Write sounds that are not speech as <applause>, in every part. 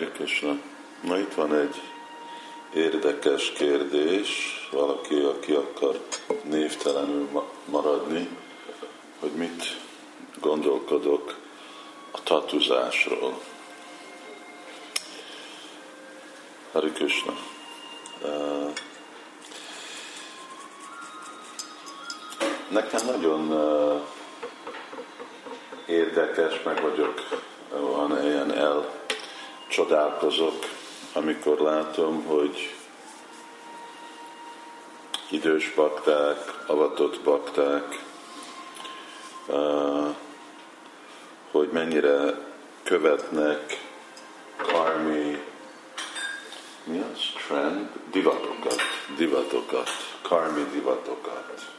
Hari Krishna. Na itt van egy érdekes kérdés, valaki, aki akar névtelenül maradni, hogy mit gondolkodok a tatuzásról. Hari Krishna. Nekem nagyon érdekes, meg vagyok van ilyen elcsodálkozok, amikor látom, hogy idős bakták, avatott bakták, hogy mennyire követnek karmi, mi az? Trend? Divatokat, divatokat, karmi divatokat.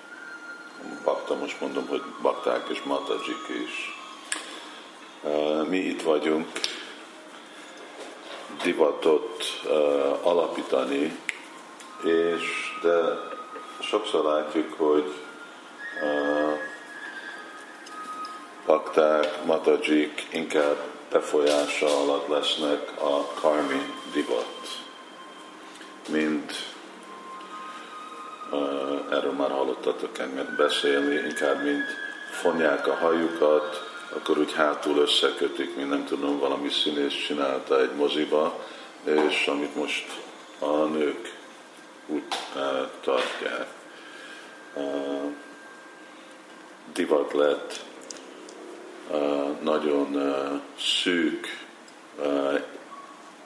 Bakta, most mondom, hogy bakták és matajik is. Mi itt vagyunk divatot alapítani, és de sokszor látjuk, hogy bakták, matajik inkább befolyása alatt lesznek a karmi divat. Mint uh, erről már hallottatok engem beszélni, inkább mint fonják a hajukat, akkor úgy hátul összekötik, mint nem tudom, valami színész csinálta egy moziba, és amit most a nők úgy uh, tartják. Divat lett nagyon uh, szűk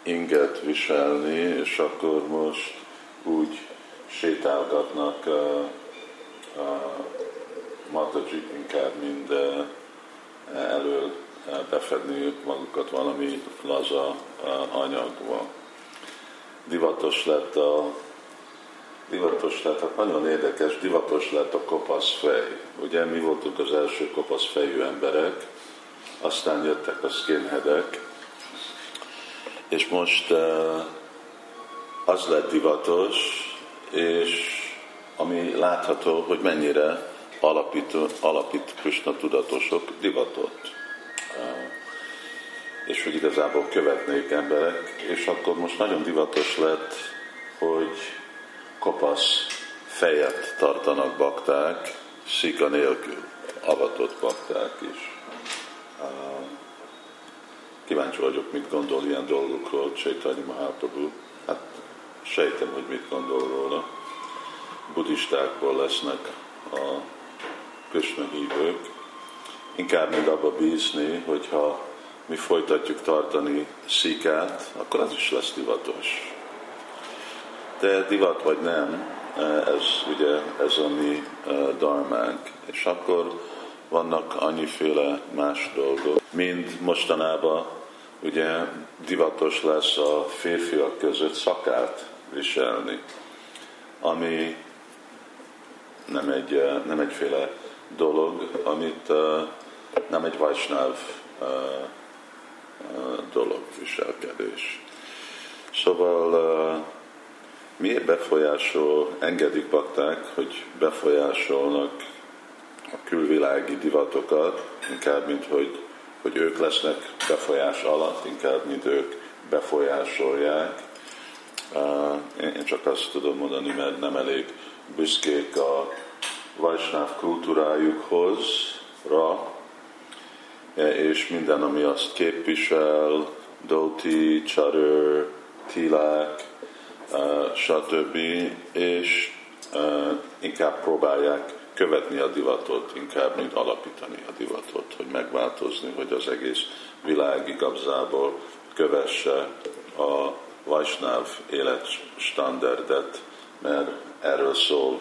inget viselni, és akkor most úgy sétálgatnak uh, uh, matajik inkább, mint uh, elől befedni magukat valami laza anyagba. Divatos lett a divatos lett, hát nagyon érdekes, divatos lett a kopasz fej. Ugye mi voltunk az első kopasz fejű emberek, aztán jöttek a skinheadek, és most az lett divatos, és ami látható, hogy mennyire alapít, alapít Krishna tudatosok divatot. És hogy igazából követnék emberek, és akkor most nagyon divatos lett, hogy kopasz fejet tartanak bakták, szika nélkül, avatott bakták is. Kíváncsi vagyok, mit gondol ilyen dolgokról Csaitanya Mahaprabhu. Hát sejtem, hogy mit gondol róla. Budistákból lesznek a Krishna hívők, inkább még abba bízni, hogyha mi folytatjuk tartani szikát, akkor az is lesz divatos. De divat vagy nem, ez ugye ez a mi darmánk. És akkor vannak annyiféle más dolgok, mint mostanában ugye divatos lesz a férfiak között szakát viselni, ami nem, egy, nem egyféle dolog, amit uh, nem egy Vajsnáv uh, uh, dolog, viselkedés. Szóval uh, miért befolyásol, engedik bakták, hogy befolyásolnak a külvilági divatokat, inkább, mint hogy, hogy ők lesznek befolyás alatt, inkább, mint ők befolyásolják. Uh, én csak azt tudom mondani, mert nem elég büszkék a Vajsnáv kultúrájukhoz, ra, és minden, ami azt képvisel, Doti, Csarőr, Tilák, stb. és inkább próbálják követni a divatot, inkább, mint alapítani a divatot, hogy megváltozni, hogy az egész világ igazából kövesse a Vajsnáv életstandardet, mert erről szól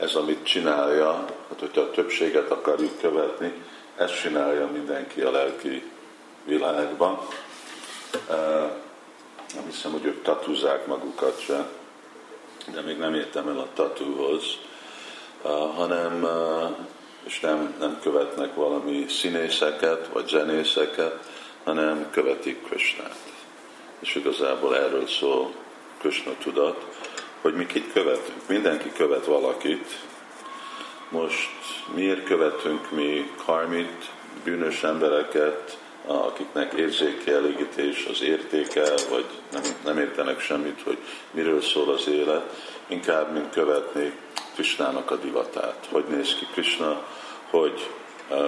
ez, amit csinálja, hát hogyha a többséget akarjuk követni, ezt csinálja mindenki a lelki világban. Nem hiszem, hogy ők tatuzák magukat se, de még nem értem el a tatúhoz, hanem és nem, nem követnek valami színészeket, vagy zenészeket, hanem követik Krishnát. És igazából erről szól Krishna tudat, hogy mi kit követünk. Mindenki követ valakit. Most miért követünk mi karmit, bűnös embereket, akiknek érzékielégítés az értéke, vagy nem, nem értenek semmit, hogy miről szól az élet, inkább, mint követni Krishnának a divatát. Hogy néz ki Krishna, hogy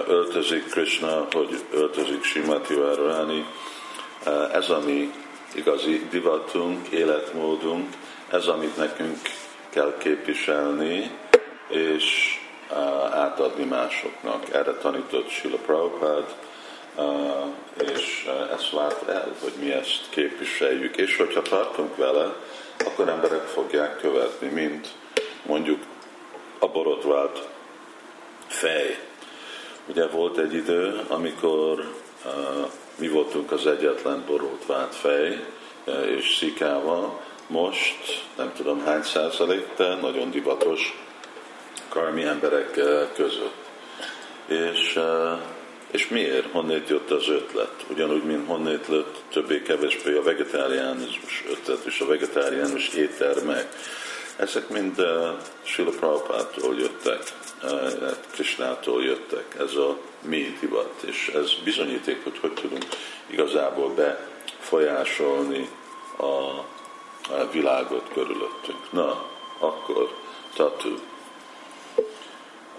öltözik Krishna, hogy öltözik Simati Várváni. Ez a mi igazi divatunk, életmódunk, ez amit nekünk kell képviselni, és átadni másoknak. Erre tanított Sila Prabhupád, és ezt várt el, hogy mi ezt képviseljük. És hogyha tartunk vele, akkor emberek fogják követni, mint mondjuk a borotvált fej. Ugye volt egy idő, amikor mi voltunk az egyetlen borotvált fej, és szikával, most nem tudom hány százalék, de nagyon divatos karmi emberek uh, között. És, uh, és miért? Honnét jött az ötlet? Ugyanúgy, mint honnét lett többé-kevésbé a vegetáriánus ötlet és a vegetáriánus éttermek. Ezek mind uh, Sila Prabhupától jöttek, uh, Krishnától jöttek, ez a mi divat, és ez bizonyíték, hogy hogy tudunk igazából befolyásolni a világot körülöttünk. Na, akkor tatu.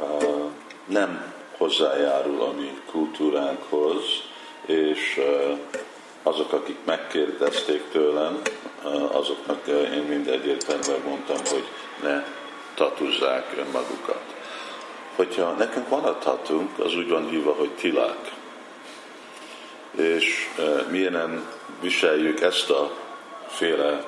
Uh, nem hozzájárul a mi kultúránkhoz, és uh, azok, akik megkérdezték tőlem, azoknak én mind egyértelműen mondtam, hogy ne tatuzzák önmagukat. Hogyha nekünk van a tatunk, az úgy van hívva, hogy tilák. És milyen viseljük ezt a féle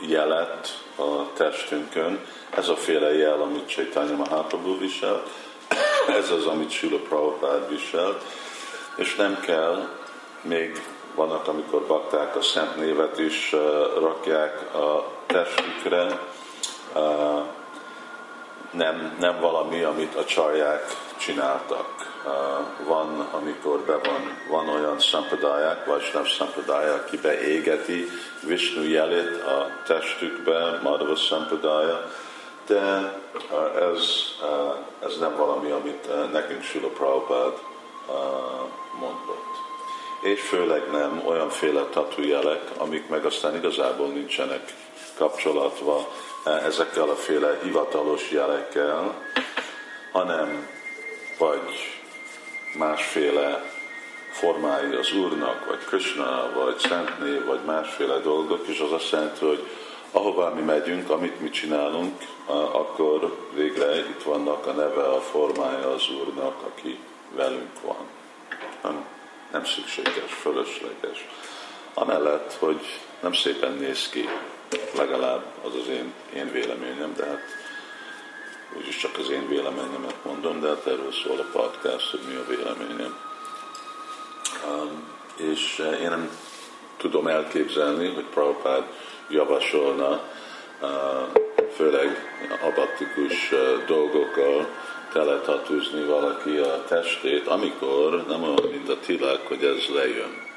jelet a testünkön, ez a féle jel, amit Chaitanya Mahaprabhu visel, <coughs> ez az, amit Sula Prabhupád viselt, és nem kell még vannak, amikor bakták a szent névet is rakják a testükre, nem, nem valami, amit a csarják csináltak. Van, amikor be van, van olyan szampadáják, vagy nem szampadája, aki beégeti Vishnu jelét a testükbe, Madhava szampadája, de ez, ez nem valami, amit nekünk Sula Prabhupád mondott. És főleg nem olyanféle tatújelek, amik meg aztán igazából nincsenek kapcsolatva ezekkel a féle hivatalos jelekkel, hanem vagy másféle formái az Úrnak, vagy Krishna, vagy Szentnév, vagy másféle dolgok, és az azt jelenti, hogy ahová mi megyünk, amit mi csinálunk, akkor végre itt vannak a neve, a formája az Úrnak, aki velünk van. Nem nem szükséges, fölösleges. Amellett, hogy nem szépen néz ki, legalább az az én, én véleményem, de hát úgyis csak az én véleményemet mondom, de hát erről szól a podcast, hogy mi a véleményem. Um, és eh, én nem tudom elképzelni, hogy Prabhupád javasolna, uh, főleg abaktikus uh, dolgokkal, teletatúzni valaki a testét, amikor nem olyan, mint a tilák, hogy ez lejön.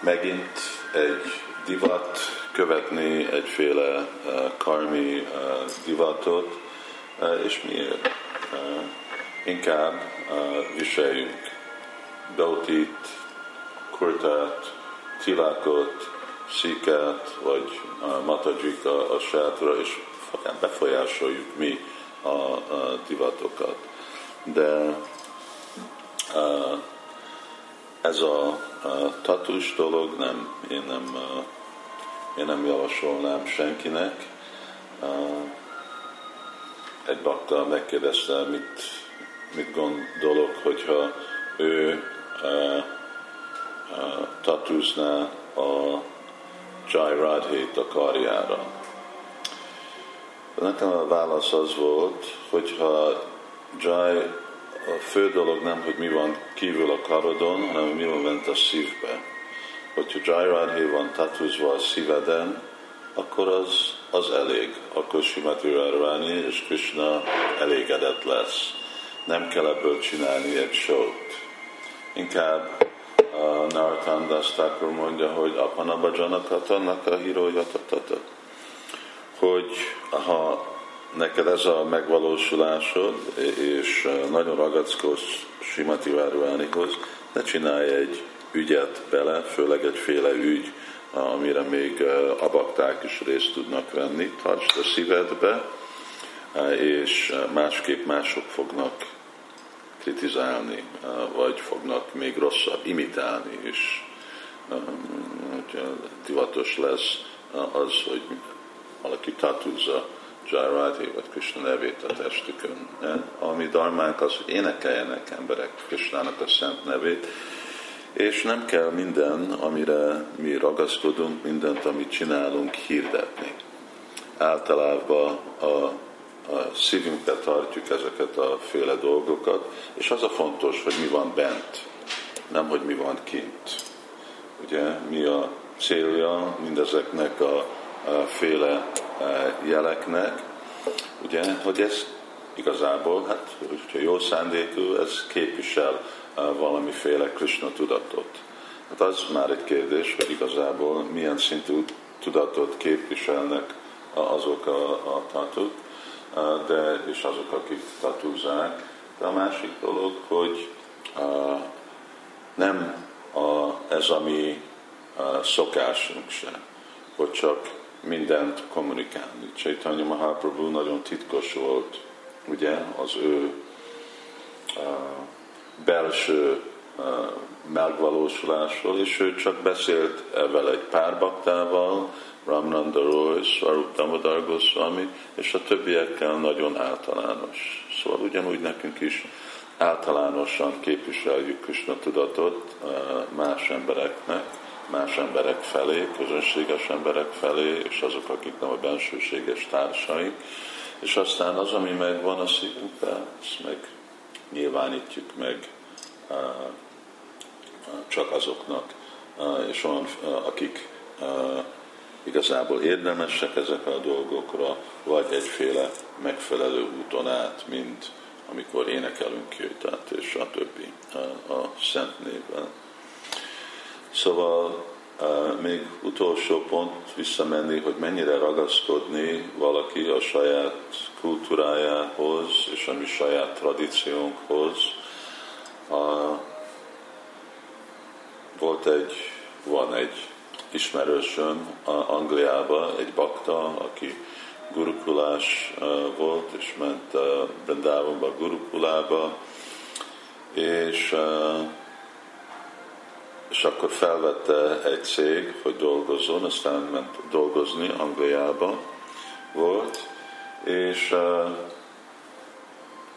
Megint egy divat, követni egyféle uh, karmi uh, divatot, uh, és? Uh, inkább viseljünk dautit, kurtát, tilákot, szikát, vagy matajika a sátra, és befolyásoljuk mi a, a divatokat. De ez a, a tatus dolog nem, én nem, én nem javasolnám senkinek. Egy bakta megkérdezte, mit, mit gondolok, hogyha ő tatúzná a Jai Radhét a karjára Nekem a válasz az volt, hogyha Jai, a fő dolog nem, hogy mi van kívül a karodon, hanem mi van bent a szívbe. Hogyha Jai Radhe van tatúzva a szíveden, akkor az, az elég. Akkor Simati Radharani és Krishna elégedett lesz. Nem kell ebből csinálni egy sót. Inkább uh, Narottam Das mondja, hogy Apanabhajanakatannak a hírója hogy ha neked ez a megvalósulásod, és nagyon ragaszkodsz Simati Váruánihoz, ne csinálj egy ügyet bele, főleg egyféle ügy, amire még abakták is részt tudnak venni. Tartsd a szívedbe, és másképp mások fognak kritizálni, vagy fognak még rosszabb imitálni is. Divatos lesz az, hogy valaki tatúzza Jairati vagy Krishna nevét a testükön. Ami darmánk az, hogy énekeljenek emberek Krishnának a szent nevét, és nem kell minden, amire mi ragaszkodunk, mindent, amit csinálunk, hirdetni. Általában a, a szívünkbe tartjuk ezeket a féle dolgokat, és az a fontos, hogy mi van bent, nem, hogy mi van kint. Ugye, mi a célja mindezeknek a, a féle e, jeleknek, ugye, hogy ez igazából, hát, hogyha jó szándékú, ez képvisel valamiféle Krishna tudatot. Hát az már egy kérdés, hogy igazából milyen szintű tudatot képviselnek azok a, a tatuk, de, és azok, akik tatúzák. De a másik dolog, hogy nem a, ez a mi szokásunk se, hogy csak mindent kommunikálni. Chaitanya Mahaprabhu nagyon titkos volt, ugye, az ő belső megvalósulásról, és ő csak beszélt ezzel egy pár baktával, Ramnanda Roy, Swarup Damodar Goswami, és a többiekkel nagyon általános. Szóval ugyanúgy nekünk is általánosan képviseljük Krishna tudatot más embereknek, más emberek felé, közönséges emberek felé, és azok, akik nem a bensőséges társaink, és aztán az, ami megvan a szívünkben, azt meg nyilvánítjuk meg csak azoknak, és olyan, akik igazából érdemesek ezekre a dolgokra, vagy egyféle megfelelő úton át, mint amikor énekelünk jöjtát, és a többi a Szent névvel. Szóval még utolsó pont visszamenni, hogy mennyire ragaszkodni valaki a saját kultúrájához és a mi saját tradíciónkhoz. Volt egy, van egy ismerősöm Angliába, egy bakta, aki gurukulás volt, és ment Brindávonba gurukulába, és akkor felvette egy cég, hogy dolgozzon, aztán ment dolgozni Angliába volt, és uh,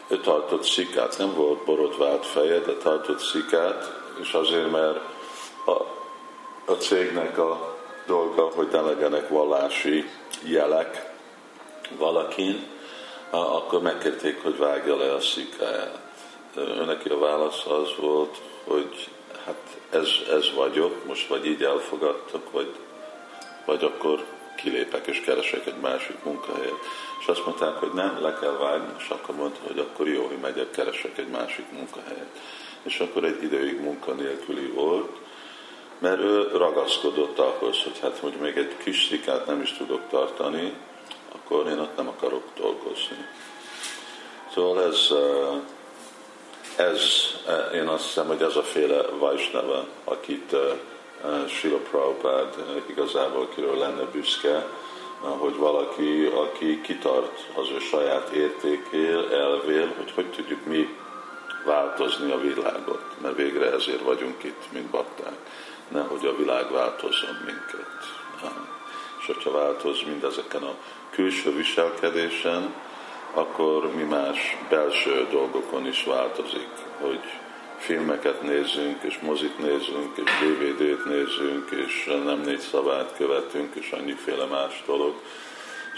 ő tartott szikát, nem volt borotvált feje, de tartott szikát, és azért, mert a, a cégnek a dolga, hogy ne legyenek vallási jelek valakin, akkor megkérték, hogy vágja le a szikáját. Önneki a válasz az volt, hogy hát ez, ez vagyok, most vagy így elfogadtak, vagy, vagy akkor kilépek és keresek egy másik munkahelyet. És azt mondták, hogy nem, le kell vágni, és akkor mondta, hogy akkor jó, hogy megyek, keresek egy másik munkahelyet. És akkor egy időig munkanélküli volt, mert ő ragaszkodott ahhoz, hogy hát, hogy még egy kis szikát nem is tudok tartani, akkor én ott nem akarok dolgozni. Szóval ez ez, eh, én azt hiszem, hogy ez a féle Vajsnava, akit uh, Srila Prabhupád igazából kiről lenne büszke, hogy valaki, aki kitart az ő saját értékél, elvél, hogy hogy tudjuk mi változni a világot, mert végre ezért vagyunk itt, mint bakták. Nehogy a világ változzon minket. És hogyha változ mindezeken a külső viselkedésen, akkor mi más belső dolgokon is változik, hogy filmeket nézzünk, és mozit nézzünk, és DVD-t nézzünk, és nem négy szabát követünk, és annyiféle más dolog.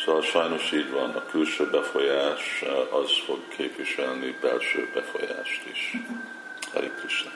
Szóval sajnos így van, a külső befolyás az fog képviselni belső befolyást is. Hari Krishna.